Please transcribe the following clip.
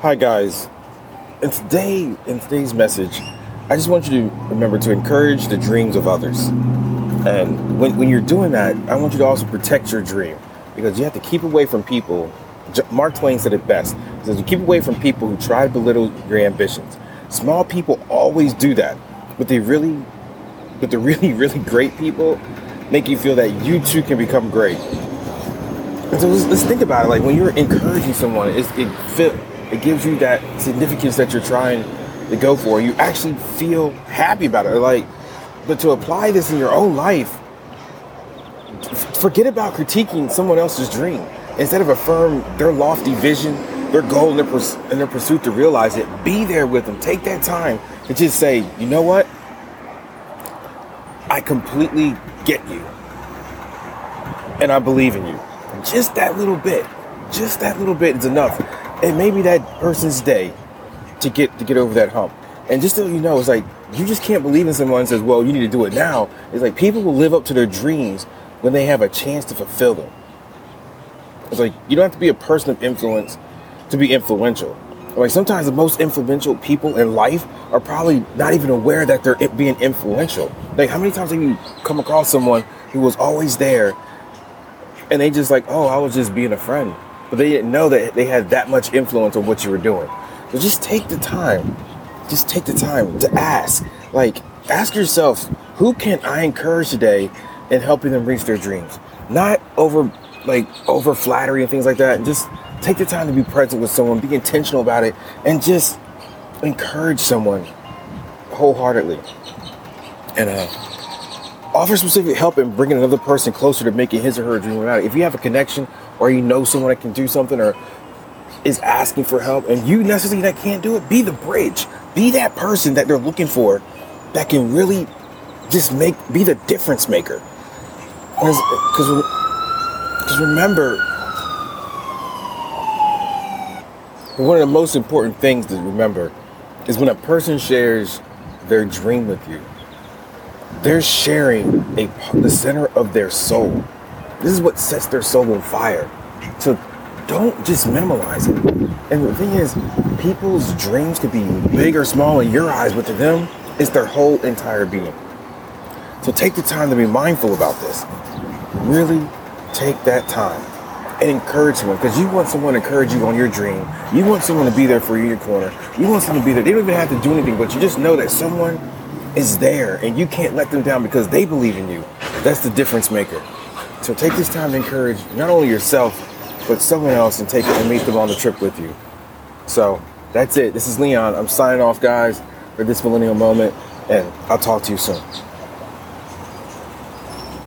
Hi guys. And today in today's message, I just want you to remember to encourage the dreams of others. And when, when you're doing that, I want you to also protect your dream because you have to keep away from people. Mark Twain said it best. He says, you keep away from people who try to belittle your ambitions. Small people always do that, but they really, but the really, really great people make you feel that you too can become great. And so let's, let's think about it. Like when you're encouraging someone, it's, it feel, it gives you that significance that you're trying to go for. You actually feel happy about it. Like, but to apply this in your own life, forget about critiquing someone else's dream. Instead of affirm their lofty vision, their goal, and their, purs- and their pursuit to realize it, be there with them. Take that time to just say, you know what? I completely get you. And I believe in you. Just that little bit. Just that little bit is enough. And maybe that person's day to get to get over that hump. And just so you know, it's like you just can't believe in someone says, Well, you need to do it now. It's like people will live up to their dreams when they have a chance to fulfill them. It's like you don't have to be a person of influence to be influential. Like sometimes the most influential people in life are probably not even aware that they're being influential. Like how many times have you come across someone who was always there and they just like, oh, I was just being a friend. But they didn't know that they had that much influence on what you were doing. So just take the time. Just take the time to ask. Like, ask yourself, who can I encourage today in helping them reach their dreams? Not over like over flattery and things like that. And just take the time to be present with someone, be intentional about it, and just encourage someone wholeheartedly. And uh offer specific help in bringing another person closer to making his or her dream reality. If you have a connection or you know someone that can do something or is asking for help and you necessarily that can't do it, be the bridge. Be that person that they're looking for that can really just make be the difference maker. Because because remember one of the most important things to remember is when a person shares their dream with you they're sharing a the center of their soul. This is what sets their soul on fire. So don't just minimalize it. And the thing is, people's dreams could be big or small in your eyes, but to them, it's their whole entire being. So take the time to be mindful about this. Really take that time and encourage someone because you want someone to encourage you on your dream. You want someone to be there for you in your corner. You want someone to be there. They don't even have to do anything, but you just know that someone is there and you can't let them down because they believe in you. That's the difference maker. So take this time to encourage not only yourself, but someone else and take it and meet them on the trip with you. So that's it. This is Leon. I'm signing off, guys, for this millennial moment, and I'll talk to you soon.